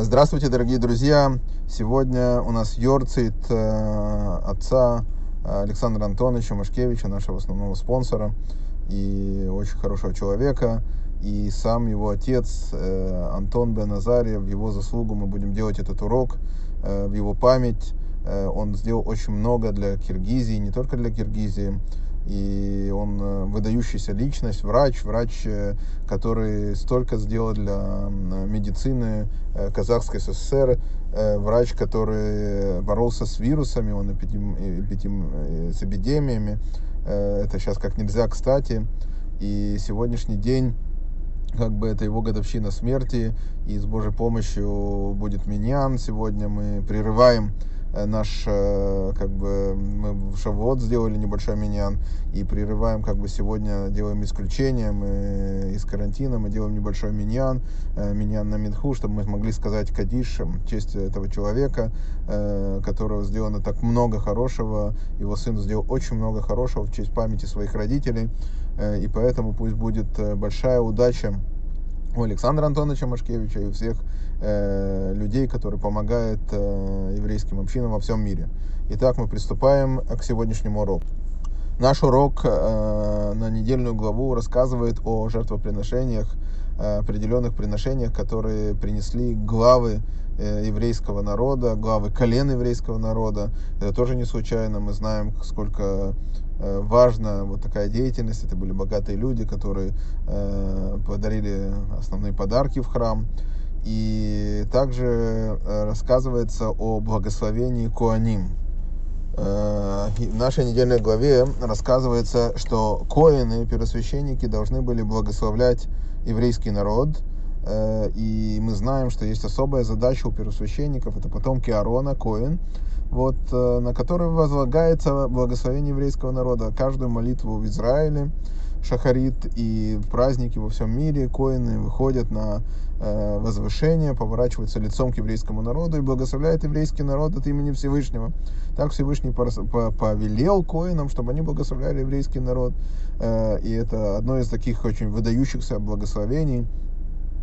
Здравствуйте, дорогие друзья! Сегодня у нас Йорцит э, отца Александра Антоновича Машкевича, нашего основного спонсора и очень хорошего человека. И сам его отец э, Антон Бен Азария, в его заслугу мы будем делать этот урок, э, в его память. Он сделал очень много для Киргизии, не только для Киргизии и он э, выдающаяся личность, врач, врач, э, который столько сделал для медицины э, Казахской ССР, врач, который боролся с вирусами, он эпидем, эпидем, с эпидемиями, это сейчас как нельзя кстати, и сегодняшний день как бы это его годовщина смерти, и с Божьей помощью будет миньян. Сегодня мы прерываем наш, э, как бы, мы Шавуот сделали небольшой миньян и прерываем, как бы, сегодня делаем исключение, мы из карантина, мы делаем небольшой миньян, э, миньян на Минху, чтобы мы смогли сказать Кадиш в честь этого человека, которого сделано так много хорошего, его сын сделал очень много хорошего в честь памяти своих родителей, и поэтому пусть будет большая удача у Александра Антоновича Машкевича и у всех э, людей, которые помогают э, еврейским общинам во всем мире. Итак, мы приступаем к сегодняшнему уроку. Наш урок э, на недельную главу рассказывает о жертвоприношениях, э, определенных приношениях, которые принесли главы еврейского народа, главы колен еврейского народа. Это тоже не случайно. Мы знаем, сколько важна вот такая деятельность. Это были богатые люди, которые подарили основные подарки в храм. И также э, рассказывается о благословении Коаним. В нашей недельной главе рассказывается, что коины, первосвященники, должны были благословлять еврейский народ. И мы знаем, что есть особая задача у первосвященников, это потомки Аарона, Коин, вот, э, на который возлагается благословение еврейского народа. Каждую молитву в Израиле, шахарит и праздники во всем мире, коины выходят на э, возвышение, поворачиваются лицом к еврейскому народу и благословляют еврейский народ от имени Всевышнего. Так Всевышний повелел коинам, чтобы они благословляли еврейский народ. Э, и это одно из таких очень выдающихся благословений.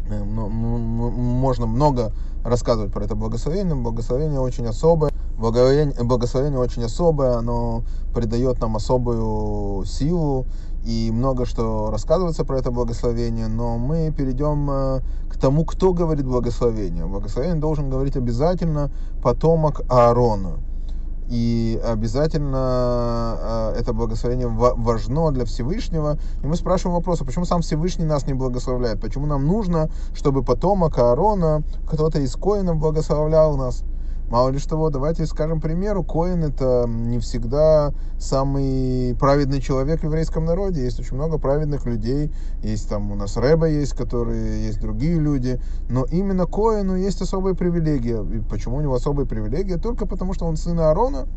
Можно много рассказывать про это благословение. Благословение очень особое. Благословение, благословение очень особое, оно придает нам особую силу, и много что рассказывается про это благословение, но мы перейдем э, к тому, кто говорит благословение. Благословение должен говорить обязательно потомок Аарона. И обязательно э, это благословение важно для Всевышнего. И мы спрашиваем вопрос, а почему сам Всевышний нас не благословляет? Почему нам нужно, чтобы потомок Аарона, кто-то из коинов благословлял нас? Мало ли что, давайте скажем примеру, Коин это не всегда самый праведный человек в еврейском народе. Есть очень много праведных людей. Есть там у нас Рэба есть, которые есть другие люди. Но именно Коину есть особая привилегия. И почему у него особая привилегия? Только потому, что он сын Аарона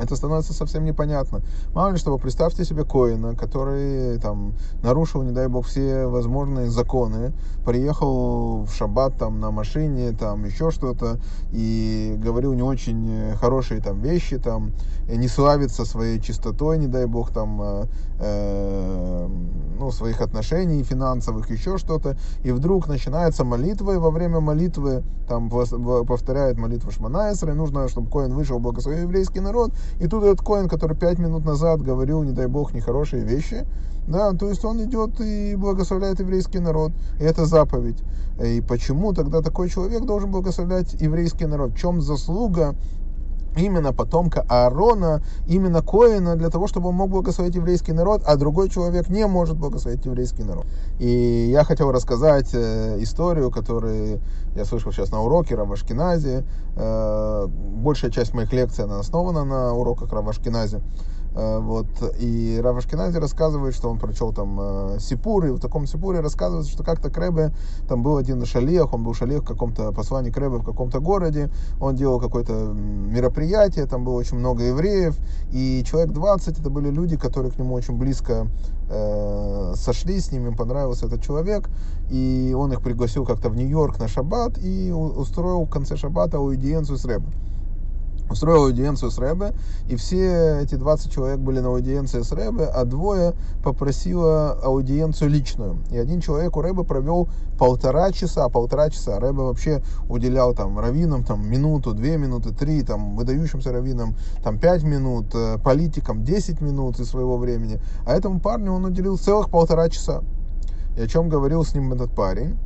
это становится совсем непонятно. Мало ли что, представьте себе Коина, который там нарушил, не дай бог, все возможные законы, приехал в шаббат там на машине, там еще что-то, и говорил не очень хорошие там вещи, там, не славится своей чистотой, не дай бог, там, э, э, ну, своих отношений финансовых, еще что-то, и вдруг начинается молитва, и во время молитвы там повторяет молитву Шманаэсра, и нужно, чтобы Коин вышел, благословил еврейский народ, и тут этот Коин, который пять минут назад говорил, не дай бог, нехорошие вещи, да, то есть он идет и благословляет еврейский народ. И это заповедь. И почему тогда такой человек должен благословлять еврейский народ? В чем заслуга именно потомка Аарона, именно Коина, для того, чтобы он мог благословить еврейский народ, а другой человек не может благословить еврейский народ. И я хотел рассказать э, историю, которую я слышал сейчас на уроке Равашкинази. Э, большая часть моих лекций она основана на уроках Равашкинази. Э, вот, и Рав Ашкенази рассказывает, что он прочел там э, Сипур, и в таком Сипуре рассказывается, что как-то Крэбе, там был один шалех, он был шалех в каком-то послании Крэбе в каком-то городе, он делал какое-то мероприятие, там было очень много евреев, и человек 20, это были люди, которые к нему очень близко э, сошли, с ними им понравился этот человек, и он их пригласил как-то в Нью-Йорк на шаббат и устроил в конце шаббата аудиенцию с Рэбе. Устроил аудиенцию с Рэбе, и все эти 20 человек были на аудиенции с Рэбе, а двое попросило аудиенцию личную. И один человек у Рэбе провел полтора часа, полтора часа. Рэбе вообще уделял там раввинам там, минуту, две минуты, три, там, выдающимся раввинам там, пять минут, э, политикам 10 минут из своего времени. А этому парню он уделил целых полтора часа. И о чем говорил с ним этот парень?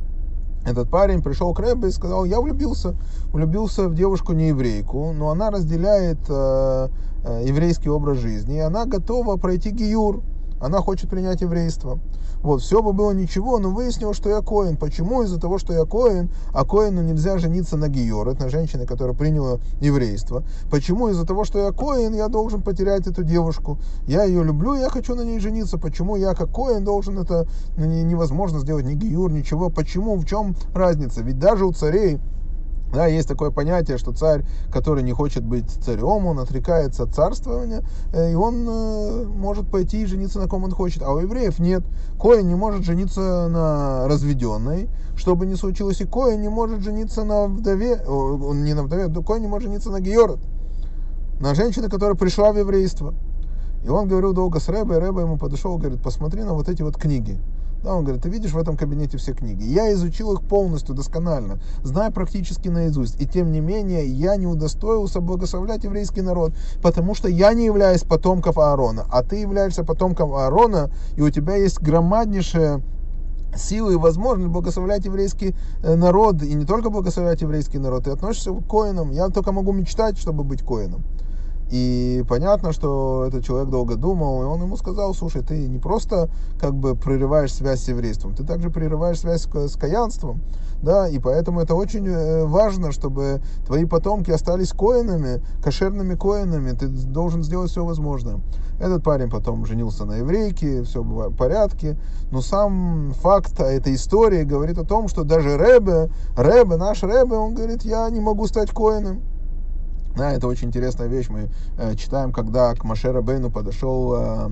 Этот парень пришел к Рэбе и сказал, я влюбился, влюбился в девушку не еврейку, но она разделяет э, э, еврейский образ жизни, и она готова пройти гиюр, она хочет принять еврейство. Вот, все бы было ничего, но выяснилось, что я коин. Почему? Из-за того, что я коин, а коину нельзя жениться на гиор, это на женщине, которая приняла еврейство. Почему? Из-за того, что я коин, я должен потерять эту девушку. Я ее люблю, я хочу на ней жениться. Почему я как коин должен это невозможно сделать, ни гиюр, ничего. Почему? В чем разница? Ведь даже у царей да, есть такое понятие, что царь, который не хочет быть царем, он отрекается от царствования, э, и он э, может пойти и жениться на ком он хочет. А у евреев нет. Коин не может жениться на разведенной, что бы ни случилось, и Коин не может жениться на вдове, не на вдове, Коин не может жениться на Георет, на женщине, которая пришла в еврейство. И он говорил долго с Рэбой, Рэба ему подошел, говорит, посмотри на вот эти вот книги. Да, он говорит, ты видишь в этом кабинете все книги. Я изучил их полностью, досконально, знаю практически наизусть. И тем не менее, я не удостоился благословлять еврейский народ, потому что я не являюсь потомком Аарона, а ты являешься потомком Аарона, и у тебя есть громаднейшая силы и возможность благословлять еврейский э, народ, и не только благословлять еврейский народ, ты относишься к коинам. Я только могу мечтать, чтобы быть коином. И понятно, что этот человек долго думал, и он ему сказал, слушай, ты не просто как бы прерываешь связь с еврейством, ты также прерываешь связь с каянством, да, и поэтому это очень э, важно, чтобы твои потомки остались коинами, кошерными коинами, ты должен сделать все возможное. Этот парень потом женился на еврейке, все было в порядке, но сам факт этой истории говорит о том, что даже Рэбе, Рэбе, наш Рэбе, он говорит, я не могу стать коином. Да, это очень интересная вещь. Мы э, читаем, когда к Машера Бейну подошел, э,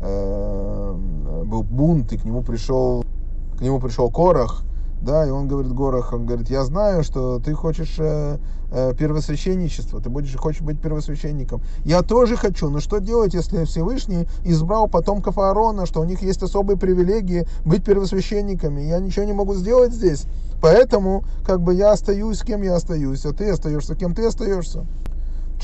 э, был бунт, и к нему пришел, к нему пришел Корах, да, и он говорит Горах, он говорит, я знаю, что ты хочешь э, э, первосвященничество, ты будешь, хочешь быть первосвященником. Я тоже хочу, но что делать, если Всевышний избрал потомков Аарона, что у них есть особые привилегии быть первосвященниками? Я ничего не могу сделать здесь. Поэтому, как бы я остаюсь, кем я остаюсь, а ты остаешься, кем ты остаешься.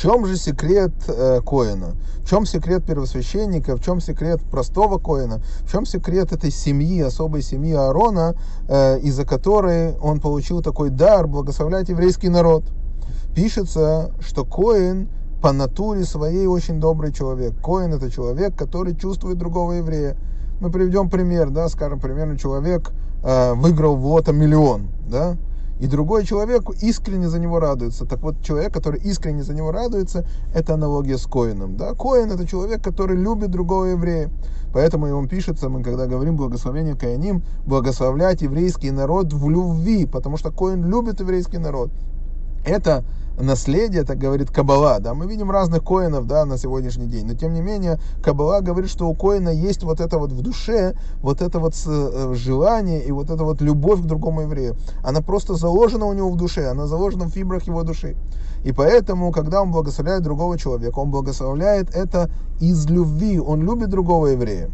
В чем же секрет э, Коина? В чем секрет первосвященника? В чем секрет простого Коина? В чем секрет этой семьи, особой семьи Аарона, э, из-за которой он получил такой дар благословлять еврейский народ? Пишется, что Коин по натуре своей очень добрый человек. Коин это человек, который чувствует другого еврея. Мы приведем пример, да, скажем, примерно человек э, выиграл в лото миллион, да, и другой человек искренне за него радуется. Так вот, человек, который искренне за него радуется, это аналогия с Коином. Да? Коин – это человек, который любит другого еврея. Поэтому он пишется, мы когда говорим благословение Каяним, благословлять еврейский народ в любви, потому что Коин любит еврейский народ. Это наследие, так говорит Кабала, да, мы видим разных коинов, да, на сегодняшний день, но тем не менее Кабала говорит, что у коина есть вот это вот в душе, вот это вот э, желание и вот это вот любовь к другому еврею. Она просто заложена у него в душе, она заложена в фибрах его души. И поэтому, когда он благословляет другого человека, он благословляет это из любви, он любит другого еврея.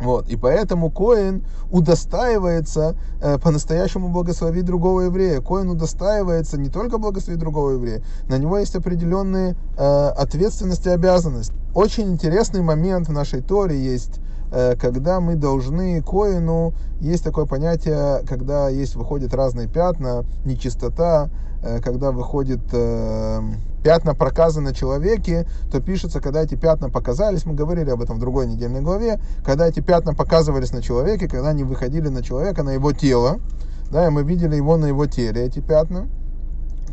Вот, и поэтому Коин удостаивается э, по-настоящему благословить другого еврея. Коин удостаивается не только благословить другого еврея, на него есть определенные э, ответственности и обязанности. Очень интересный момент в нашей Торе есть, когда мы должны Коину, есть такое понятие, когда есть, выходят разные пятна, нечистота, э, когда выходит... Э, пятна проказа на человеке, то пишется, когда эти пятна показались, мы говорили об этом в другой недельной главе, когда эти пятна показывались на человеке, когда они выходили на человека, на его тело, да, и мы видели его на его теле, эти пятна,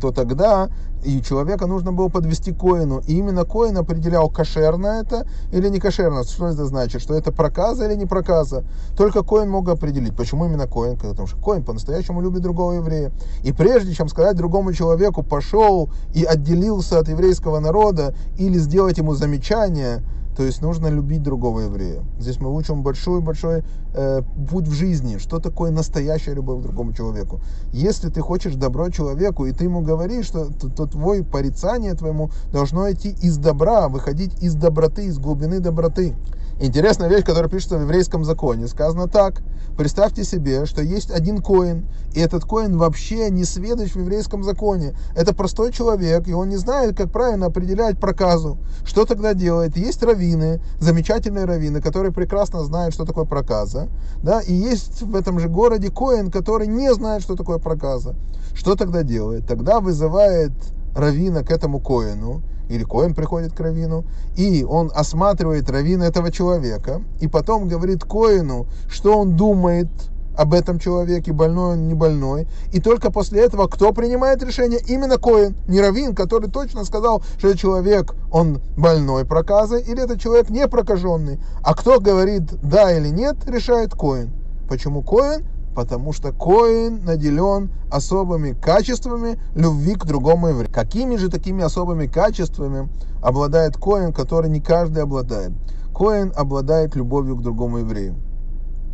то тогда и человека нужно было подвести коину. И именно коин определял, кошерно это или не кошерно. Что это значит? Что это проказа или не проказа? Только коин мог определить. Почему именно коин? Потому что коин по-настоящему любит другого еврея. И прежде чем сказать другому человеку, пошел и отделился от еврейского народа, или сделать ему замечание, То есть нужно любить другого еврея. Здесь мы учим большой-большой э, путь в жизни, что такое настоящая любовь к другому человеку. Если ты хочешь добро человеку, и ты ему говоришь, что то, то твое порицание твоему должно идти из добра, выходить из доброты, из глубины доброты. Интересная вещь, которая пишется в еврейском законе. Сказано так. Представьте себе, что есть один коин, и этот коин вообще не сведущ в еврейском законе. Это простой человек, и он не знает, как правильно определять проказу. Что тогда делает? Есть раввины, замечательные раввины, которые прекрасно знают, что такое проказа. Да? И есть в этом же городе коин, который не знает, что такое проказа. Что тогда делает? Тогда вызывает равина к этому коину, или коин приходит к равину, и он осматривает равина этого человека, и потом говорит коину, что он думает об этом человеке, больной он, не больной. И только после этого кто принимает решение? Именно Коин, не Равин, который точно сказал, что человек, он больной проказой, или этот человек не прокаженный. А кто говорит да или нет, решает Коин. Почему Коин? Потому что Коин наделен особыми качествами любви к другому еврею. Какими же такими особыми качествами обладает Коин, который не каждый обладает? Коин обладает любовью к другому еврею.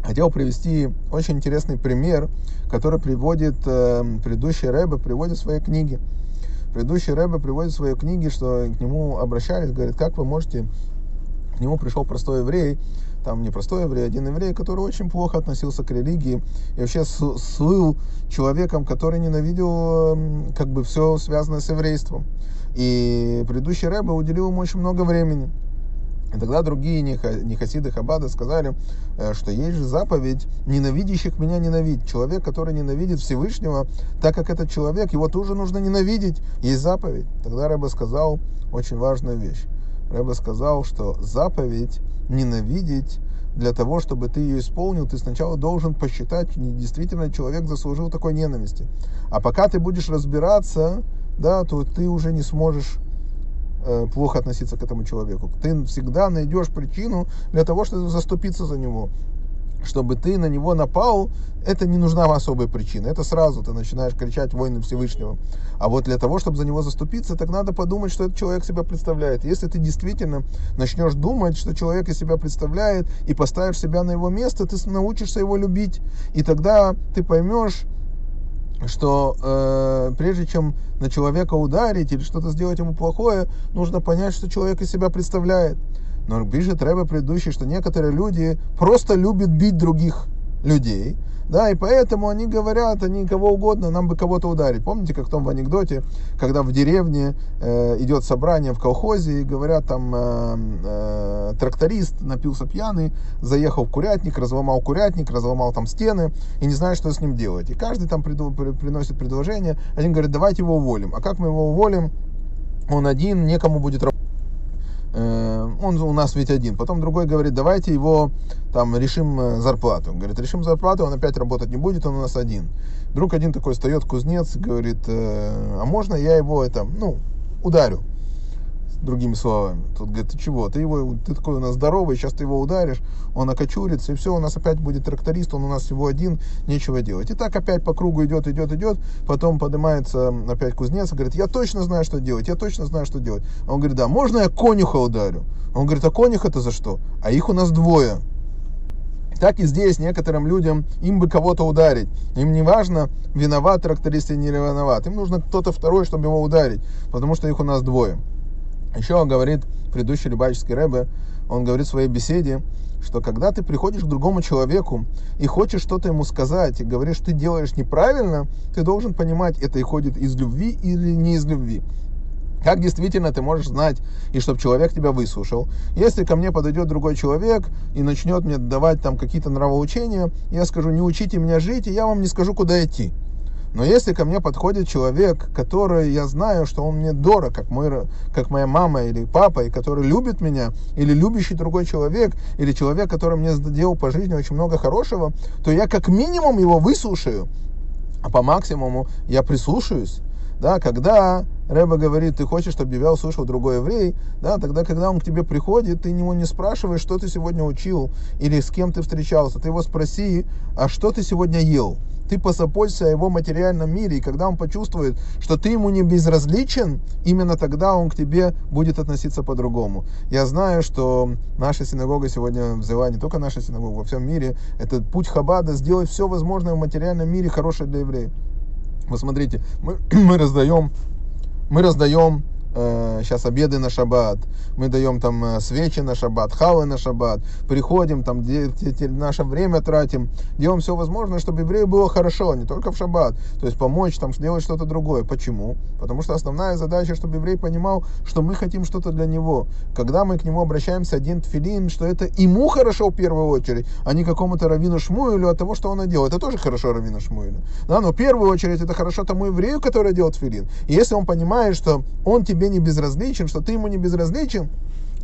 Хотел привести очень интересный пример, который приводит э, предыдущий Рэбе, приводит в своей книге. Предыдущий Рэбе приводит в своей книге, что к нему обращались, говорит, как вы можете... К нему пришел простой еврей, там не простой еврей, один еврей, который очень плохо относился к религии и вообще слыл человеком, который ненавидел как бы все связанное с еврейством. И предыдущий Рэбе уделил ему очень много времени. И тогда другие нехасиды Хабада сказали, э, что есть же заповедь ненавидящих меня ненавидеть. Человек, который ненавидит Всевышнего, так как этот человек, его тоже нужно ненавидеть. Есть заповедь. Тогда Рэба сказал очень важную вещь. Рэба сказал, что заповедь ненавидеть, для того, чтобы ты ее исполнил, ты сначала должен посчитать, действительно человек заслужил такой ненависти. А пока ты будешь разбираться, да, то ты уже не сможешь э, плохо относиться к этому человеку. Ты всегда найдешь причину для того, чтобы заступиться за него чтобы ты на него напал, это не нужна особая причина. Это сразу ты начинаешь кричать войны Всевышнего. А вот для того, чтобы за него заступиться, так надо подумать, что этот человек себя представляет. Если ты действительно начнешь думать, что человек из себя представляет, и поставишь себя на его место, ты научишься его любить. И тогда ты поймешь, что э, прежде чем на человека ударить или что-то сделать ему плохое, нужно понять, что человек из себя представляет. Но пишет Рэбе предыдущий, что некоторые люди просто любят бить других людей, да, и поэтому они говорят, они кого угодно, нам бы кого-то ударить. Помните, как в том в анекдоте, когда в деревне э, идет собрание в колхозе, и говорят, там э, э, тракторист напился пьяный, заехал в курятник, разломал курятник, разломал там стены, и не знает, что с ним делать. И каждый там приду, приносит предложение, один говорит, давайте его уволим. А как мы его уволим? Он один, некому будет работать он у нас ведь один. Потом другой говорит, давайте его там решим э, зарплату. Он говорит, решим зарплату, он опять работать не будет, он у нас один. Друг один такой встает, кузнец, говорит, «Э, а можно я его это, ну, ударю? Другими словами. Тут говорит, ты чего, ты его, ты такой у нас здоровый, сейчас ты его ударишь, он окочурится, и все, у нас опять будет тракторист, он у нас всего один, нечего делать. И так опять по кругу идет, идет, идет, потом поднимается опять кузнец и говорит, я точно знаю, что делать, я точно знаю, что делать. Он говорит, да, можно я конюха ударю? Он говорит, а конюх это за что? А их у нас двое. Так и здесь некоторым людям, им бы кого-то ударить. Им не важно, виноват тракторист или не виноват. Им нужно кто-то второй, чтобы его ударить, потому что их у нас двое. Еще говорит, предыдущий Любавический Рэбе, он говорит в своей беседе, что когда ты приходишь к другому человеку и хочешь что-то ему сказать, и говоришь, ты делаешь неправильно, ты должен понимать, это исходит из любви или не из любви. Как действительно ты можешь знать, и чтобы человек тебя выслушал? Если ко мне подойдет другой человек и начнет мне давать там какие-то нравоучения, я скажу, не учите меня жить, и я вам не скажу, куда идти. Но если ко мне подходит человек, который я знаю, что он мне дорог, как, мой, как моя мама или папа, и который любит меня, или любящий другой человек, или человек, который мне сделал по жизни очень много хорошего, то я как минимум его выслушаю, а по максимуму я прислушаюсь. Да, когда Рэба говорит, ты хочешь, чтобы тебя услышал другой еврей, да, тогда, когда он к тебе приходит, ты него не спрашиваешь, что ты сегодня учил или с кем ты встречался. Ты его спроси, а что ты сегодня ел? Ты позаботься о его материальном мире, и когда он почувствует, что ты ему не безразличен, именно тогда он к тебе будет относиться по-другому. Я знаю, что наша синагога сегодня взяла, не только наша синагога, во всем мире, это путь Хабада сделать все возможное в материальном мире хорошее для евреев. Вот смотрите, мы, мы раздаем, мы раздаем э, сейчас обеды на шаббат, мы даем там э, свечи на шаббат, хавы на шаббат, приходим, там наше время тратим, делаем все возможное, чтобы еврею было хорошо, не только в шаббат, то есть помочь там сделать что-то другое. Почему? Потому что основная задача, чтобы еврей понимал, что мы хотим что-то для него. Когда мы к нему обращаемся один тфилин, что это ему хорошо в первую очередь, а не какому-то раввину Шмуилю от того, что он делал. Это тоже хорошо раввину Шмуилю. Да, но в первую очередь это хорошо тому еврею, который делает тфилин. И если он понимает, что он тебе не безразличен, что ты ему не безразличен,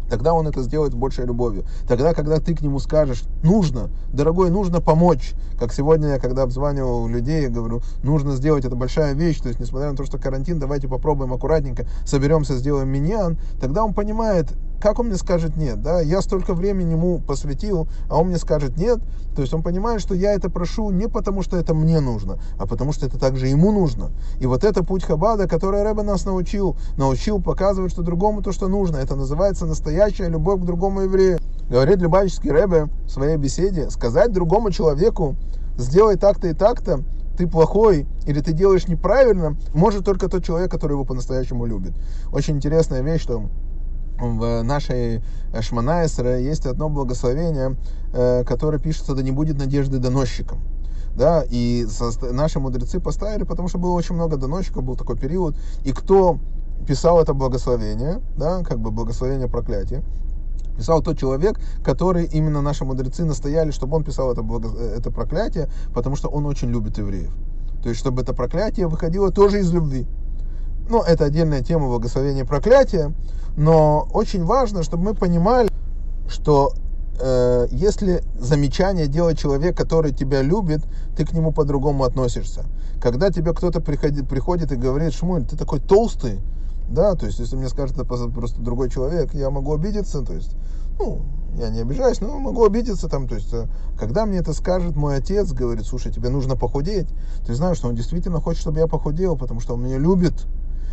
тогда он это сделает с большей любовью. Тогда, когда ты к нему скажешь, нужно, дорогой, нужно помочь. Как сегодня я, когда обзванивал людей, я говорю, нужно сделать, это большая вещь. То есть, несмотря на то, что карантин, давайте попробуем аккуратненько, соберемся, сделаем миньян. Тогда он понимает, как он мне скажет нет, да, я столько времени ему посвятил, а он мне скажет нет, то есть он понимает, что я это прошу не потому, что это мне нужно, а потому, что это также ему нужно. И вот это путь Хабада, который Рэбе нас научил, научил показывать, что другому то, что нужно, это называется настоящая любовь к другому еврею. Говорит Любавический Рэбе в своей беседе, сказать другому человеку, сделай так-то и так-то, ты плохой или ты делаешь неправильно, может только тот человек, который его по-настоящему любит. Очень интересная вещь, что в нашей Шманаэсре есть одно благословение, э, которое пишется, да не будет надежды доносчикам. Да, и наши мудрецы поставили, потому что было очень много доносчиков, был такой период, и кто писал это благословение, да, как бы благословение проклятия, писал тот человек, который именно наши мудрецы настояли, чтобы он писал это, благо... это проклятие, потому что он очень любит евреев. То есть, чтобы это проклятие выходило тоже из любви. Ну, это отдельная тема благословения проклятия, но очень важно, чтобы мы понимали, что э, если замечание делает человек, который тебя любит, ты к нему по-другому относишься. Когда тебе кто-то приходит, приходит и говорит, Шмуль, ты такой толстый, да, то есть если мне скажет это просто другой человек, я могу обидеться, то есть, ну, я не обижаюсь, но могу обидеться там, то есть, э, когда мне это скажет мой отец, говорит, слушай, тебе нужно похудеть, ты знаешь, что он действительно хочет, чтобы я похудел, потому что он меня любит,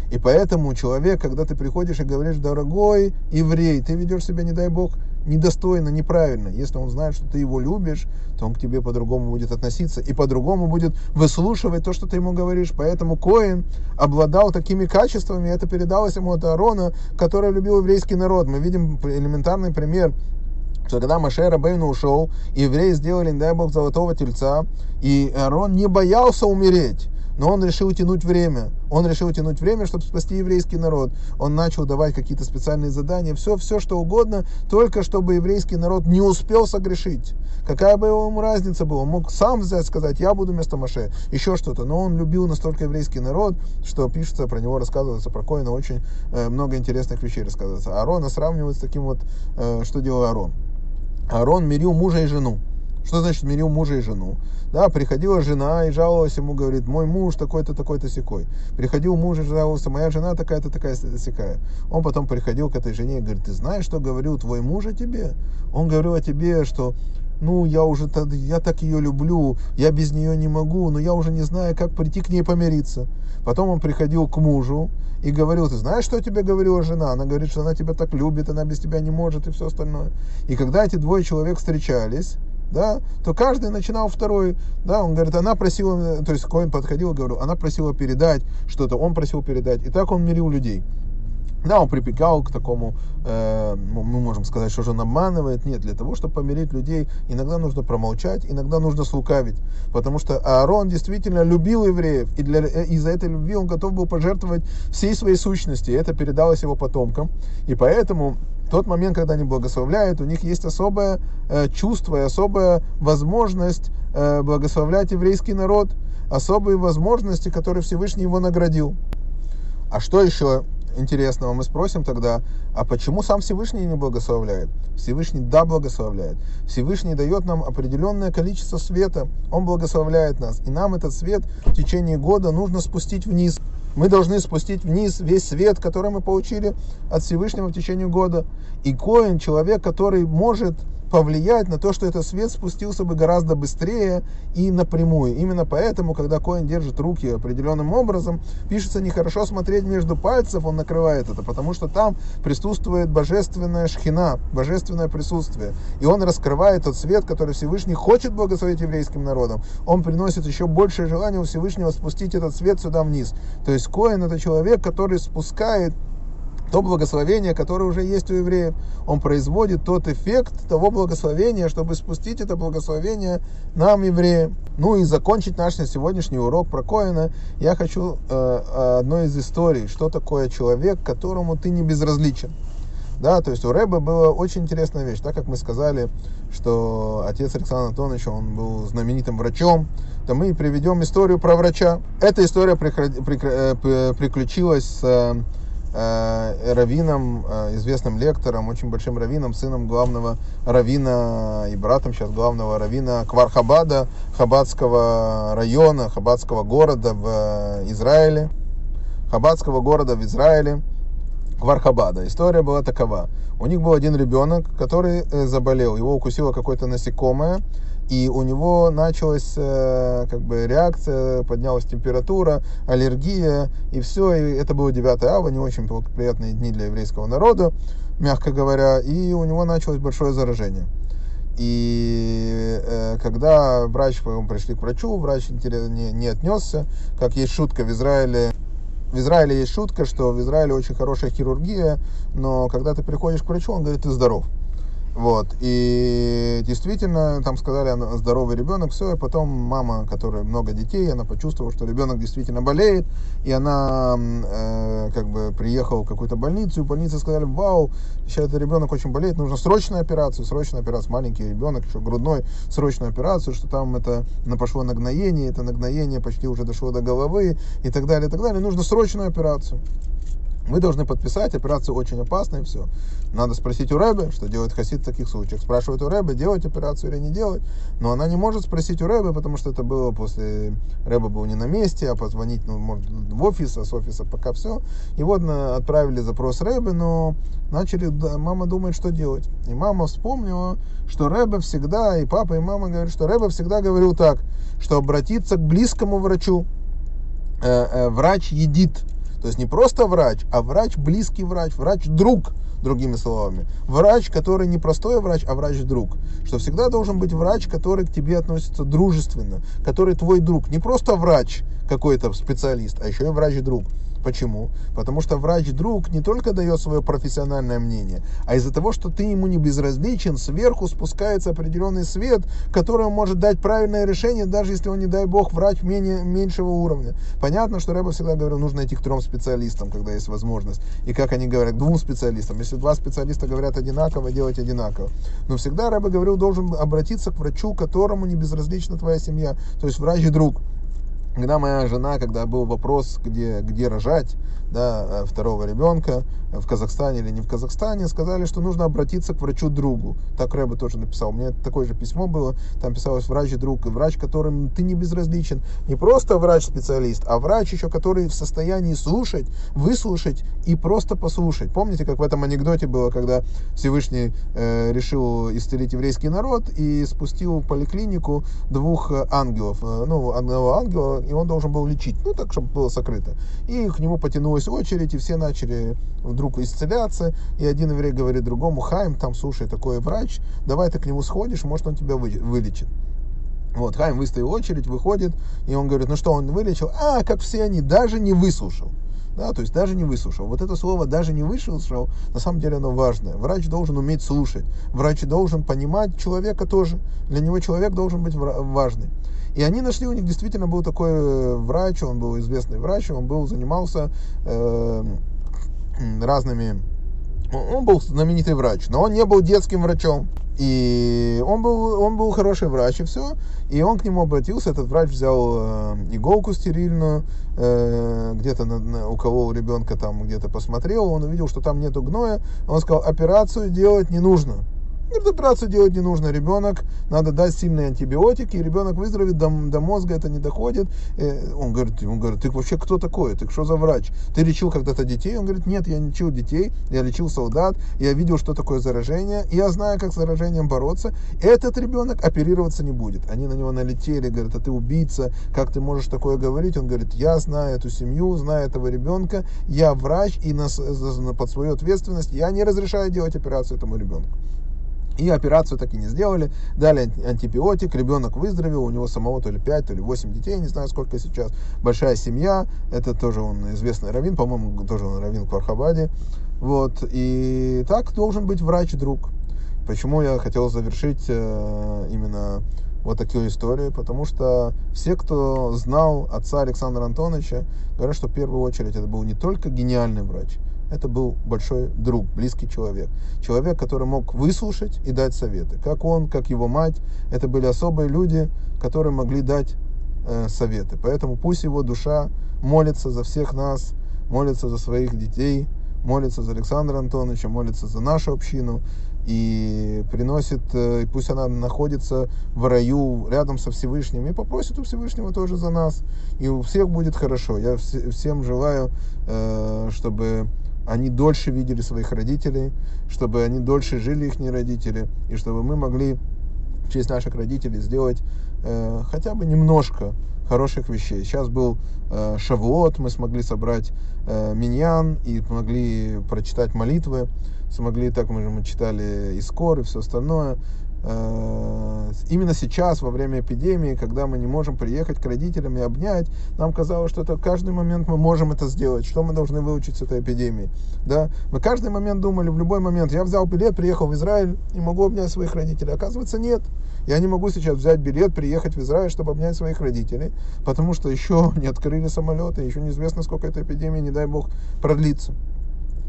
и поэтому человек, когда ты приходишь и говоришь, дорогой еврей, ты ведешь себя, не дай бог, недостойно, неправильно. Если он знает, что ты его любишь, то он к тебе по-другому будет относиться и по-другому будет выслушивать то, что ты ему говоришь. Поэтому Коин обладал такими качествами, это передалось ему от Аарона, который любил еврейский народ. Мы видим элементарный пример что когда Маше Рабейну ушел, евреи сделали, не дай бог, золотого тельца, и Аарон не боялся умереть но он решил тянуть время. Он решил тянуть время, чтобы спасти еврейский народ. Он начал давать какие-то специальные задания, все, все что угодно, только чтобы еврейский народ не успел согрешить. Какая бы ему разница была, он мог сам взять, сказать, я буду вместо Маше, еще что-то. Но он любил настолько еврейский народ, что пишется про него, рассказывается про Коина, очень э, много интересных вещей рассказывается. Аарона сравнивают с таким вот, э, что делал Аарон. Аарон мирил мужа и жену. Что значит мирил мужа и жену? Да, приходила жена и жаловалась ему, говорит, мой муж такой-то, такой-то секой. Приходил муж и жаловался, моя жена такая-то, такая секая. Он потом приходил к этой жене и говорит, ты знаешь, что говорил твой муж о тебе? Он говорил о тебе, что ну, я уже, я так ее люблю, я без нее не могу, но я уже не знаю, как прийти к ней помириться. Потом он приходил к мужу и говорил, ты знаешь, что тебе говорила жена? Она говорит, что она тебя так любит, она без тебя не может и все остальное. И когда эти двое человек встречались, да, то каждый начинал второй, да, он говорит, она просила, то есть Коин подходил и говорил, она просила передать что-то, он просил передать, и так он мирил людей. Да, он припекал к такому, э, мы можем сказать, что же он обманывает. Нет, для того, чтобы помирить людей, иногда нужно промолчать, иногда нужно слукавить. Потому что Аарон действительно любил евреев, и для, э, из-за этой любви он готов был пожертвовать всей своей сущности. И это передалось его потомкам. И поэтому тот момент, когда они благословляют, у них есть особое э, чувство и особая возможность э, благословлять еврейский народ, особые возможности, которые Всевышний его наградил. А что еще интересного мы спросим тогда, а почему сам Всевышний не благословляет? Всевышний да благословляет. Всевышний дает нам определенное количество света, он благословляет нас. И нам этот свет в течение года нужно спустить вниз мы должны спустить вниз весь свет, который мы получили от Всевышнего в течение года. И Коин, человек, который может повлиять на то, что этот свет спустился бы гораздо быстрее и напрямую. Именно поэтому, когда коин держит руки определенным образом, пишется нехорошо смотреть между пальцев, он накрывает это, потому что там присутствует божественная шхина, божественное присутствие. И он раскрывает тот свет, который Всевышний хочет благословить еврейским народом. Он приносит еще большее желание у Всевышнего спустить этот свет сюда вниз. То есть коин это человек, который спускает то благословение, которое уже есть у евреев. Он производит тот эффект того благословения, чтобы спустить это благословение нам, евреям. Ну и закончить наш сегодняшний урок про Коина, я хочу э, одной из историй, что такое человек, которому ты не безразличен. Да, то есть у Рэба была очень интересная вещь, так как мы сказали, что отец Александр Антонович, он был знаменитым врачом, то мы приведем историю про врача. Эта история э, приключилась с э, раввином, э, известным лектором, очень большим раввином, сыном главного раввина и братом сейчас главного раввина Квархабада, Хабадского района, Хабадского города в э, Израиле. Хабадского города в Израиле, Квархабада. История была такова. У них был один ребенок, который э, заболел. Его укусило какое-то насекомое и у него началась э, как бы реакция, поднялась температура, аллергия, и все, и это было 9 ава, не очень приятные дни для еврейского народа, мягко говоря, и у него началось большое заражение. И э, когда врач, мы пришли к врачу, врач не, не отнесся, как есть шутка в Израиле, в Израиле есть шутка, что в Израиле очень хорошая хирургия, но когда ты приходишь к врачу, он говорит, ты здоров. Вот. И действительно, там сказали, здоровый ребенок, все, и потом мама, которая много детей, она почувствовала, что ребенок действительно болеет, и она э, как бы приехала в какую-то больницу, и в больнице сказали, вау, сейчас этот ребенок очень болеет, нужно срочную операцию, срочная операция, маленький ребенок, еще грудной, срочную операцию, что там это пошло нагноение, это нагноение почти уже дошло до головы, и так далее, и так далее, нужно срочную операцию. Мы должны подписать, операция очень опасная, все. Надо спросить у Рэбе, что делает Хасид в таких случаях. Спрашивает у Рэбе, делать операцию или не делать. Но она не может спросить у Рэбе, потому что это было после... Рэбе был не на месте, а позвонить, ну, может, в офис, а с офиса пока все. И вот отправили запрос Рэбе, но начали, мама думает, что делать. И мама вспомнила, что Рэбе всегда, и папа, и мама говорят, что Рэбе всегда говорил так, что обратиться к близкому врачу, э, э, врач едит то есть не просто врач, а врач, близкий врач, врач-друг, другими словами. Врач, который не простой врач, а врач-друг. Что всегда должен быть врач, который к тебе относится дружественно, который твой друг. Не просто врач какой-то специалист, а еще и врач-друг. Почему? Потому что врач-друг не только дает свое профессиональное мнение, а из-за того, что ты ему не безразличен, сверху спускается определенный свет, который может дать правильное решение, даже если он, не дай бог, врач менее, меньшего уровня. Понятно, что Рэба всегда говорил, нужно идти к трем специалистам, когда есть возможность. И как они говорят, двум специалистам. Если два специалиста говорят одинаково, делать одинаково. Но всегда Рэба говорил, должен обратиться к врачу, которому не безразлична твоя семья. То есть врач-друг когда моя жена, когда был вопрос, где, где рожать да, э, второго ребенка, в Казахстане или не в Казахстане, сказали, что нужно обратиться к врачу-другу. Так Рэба тоже написал. У меня такое же письмо было, там писалось врач-друг, врач, которым ты не безразличен. Не просто врач-специалист, а врач еще, который в состоянии слушать, выслушать и просто послушать. Помните, как в этом анекдоте было, когда Всевышний э, решил исцелить еврейский народ и спустил в поликлинику двух ангелов. Э, ну, одного ангела, и он должен был лечить, ну, так, чтобы было сокрыто. И к нему потянулась очередь, и все начали вдруг исцеляться, и один еврей говорит другому, Хайм, там, слушай, такой врач, давай ты к нему сходишь, может, он тебя вылечит. Вот, Хайм выстоял очередь, выходит, и он говорит, ну что, он вылечил? А, как все они, даже не выслушал. Да, то есть даже не выслушал. Вот это слово даже не выслушал, на самом деле оно важное. Врач должен уметь слушать. Врач должен понимать человека тоже. Для него человек должен быть важный. И они нашли, у них действительно был такой э, врач, он был известный врач, он был, занимался э, разными... Он был знаменитый врач, но он не был детским врачом. И он был, он был хороший врач, и все. И он к нему обратился, этот врач взял э, иголку стерильную, э, где-то на, на, у кого у ребенка там где-то посмотрел, он увидел, что там нету гноя, он сказал, операцию делать не нужно. Говорит, операцию делать не нужно. Ребенок, надо дать сильные антибиотики, и ребенок выздоровеет, до, до мозга это не доходит. И он, говорит, он говорит, ты вообще кто такой? Ты что за врач? Ты лечил когда-то детей? Он говорит, нет, я не лечил детей, я лечил солдат, я видел, что такое заражение, и я знаю, как с заражением бороться. Этот ребенок оперироваться не будет. Они на него налетели, говорят, а ты убийца, как ты можешь такое говорить? Он говорит, я знаю эту семью, знаю этого ребенка, я врач, и на, под свою ответственность я не разрешаю делать операцию этому ребенку. И операцию так и не сделали, дали антибиотик, ребенок выздоровел, у него самого то ли 5, то ли 8 детей, не знаю сколько сейчас, большая семья, это тоже он известный раввин, по-моему, тоже он раввин в Квархабаде, вот, и так должен быть врач-друг. Почему я хотел завершить э, именно вот такую историю, потому что все, кто знал отца Александра Антоновича, говорят, что в первую очередь это был не только гениальный врач, это был большой друг, близкий человек. Человек, который мог выслушать и дать советы. Как он, как его мать, это были особые люди, которые могли дать э, советы. Поэтому пусть его душа молится за всех нас, молится за своих детей, молится за Александра Антоновича, молится за нашу общину и приносит, э, пусть она находится в раю рядом со Всевышним и попросит у Всевышнего тоже за нас. И у всех будет хорошо. Я всем желаю, э, чтобы они дольше видели своих родителей, чтобы они дольше жили их не родители, и чтобы мы могли в честь наших родителей сделать э, хотя бы немножко хороших вещей. Сейчас был э, Шавуот, мы смогли собрать э, миньян и смогли прочитать молитвы, смогли, так мы же мы читали Искор и все остальное. Э, именно сейчас, во время эпидемии, когда мы не можем приехать к родителям и обнять, нам казалось, что это каждый момент мы можем это сделать, что мы должны выучить с этой эпидемии. Да? Мы каждый момент думали, в любой момент, я взял билет, приехал в Израиль и могу обнять своих родителей. Оказывается, нет. Я не могу сейчас взять билет, приехать в Израиль, чтобы обнять своих родителей, потому что еще не открыли самолеты, еще неизвестно, сколько эта эпидемия, не дай бог, продлится.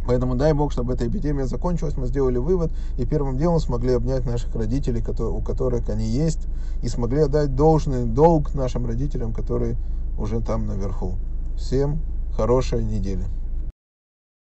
Поэтому дай Бог, чтобы эта эпидемия закончилась, мы сделали вывод и первым делом смогли обнять наших родителей, у которых они есть, и смогли отдать должный долг нашим родителям, которые уже там наверху. Всем хорошей недели.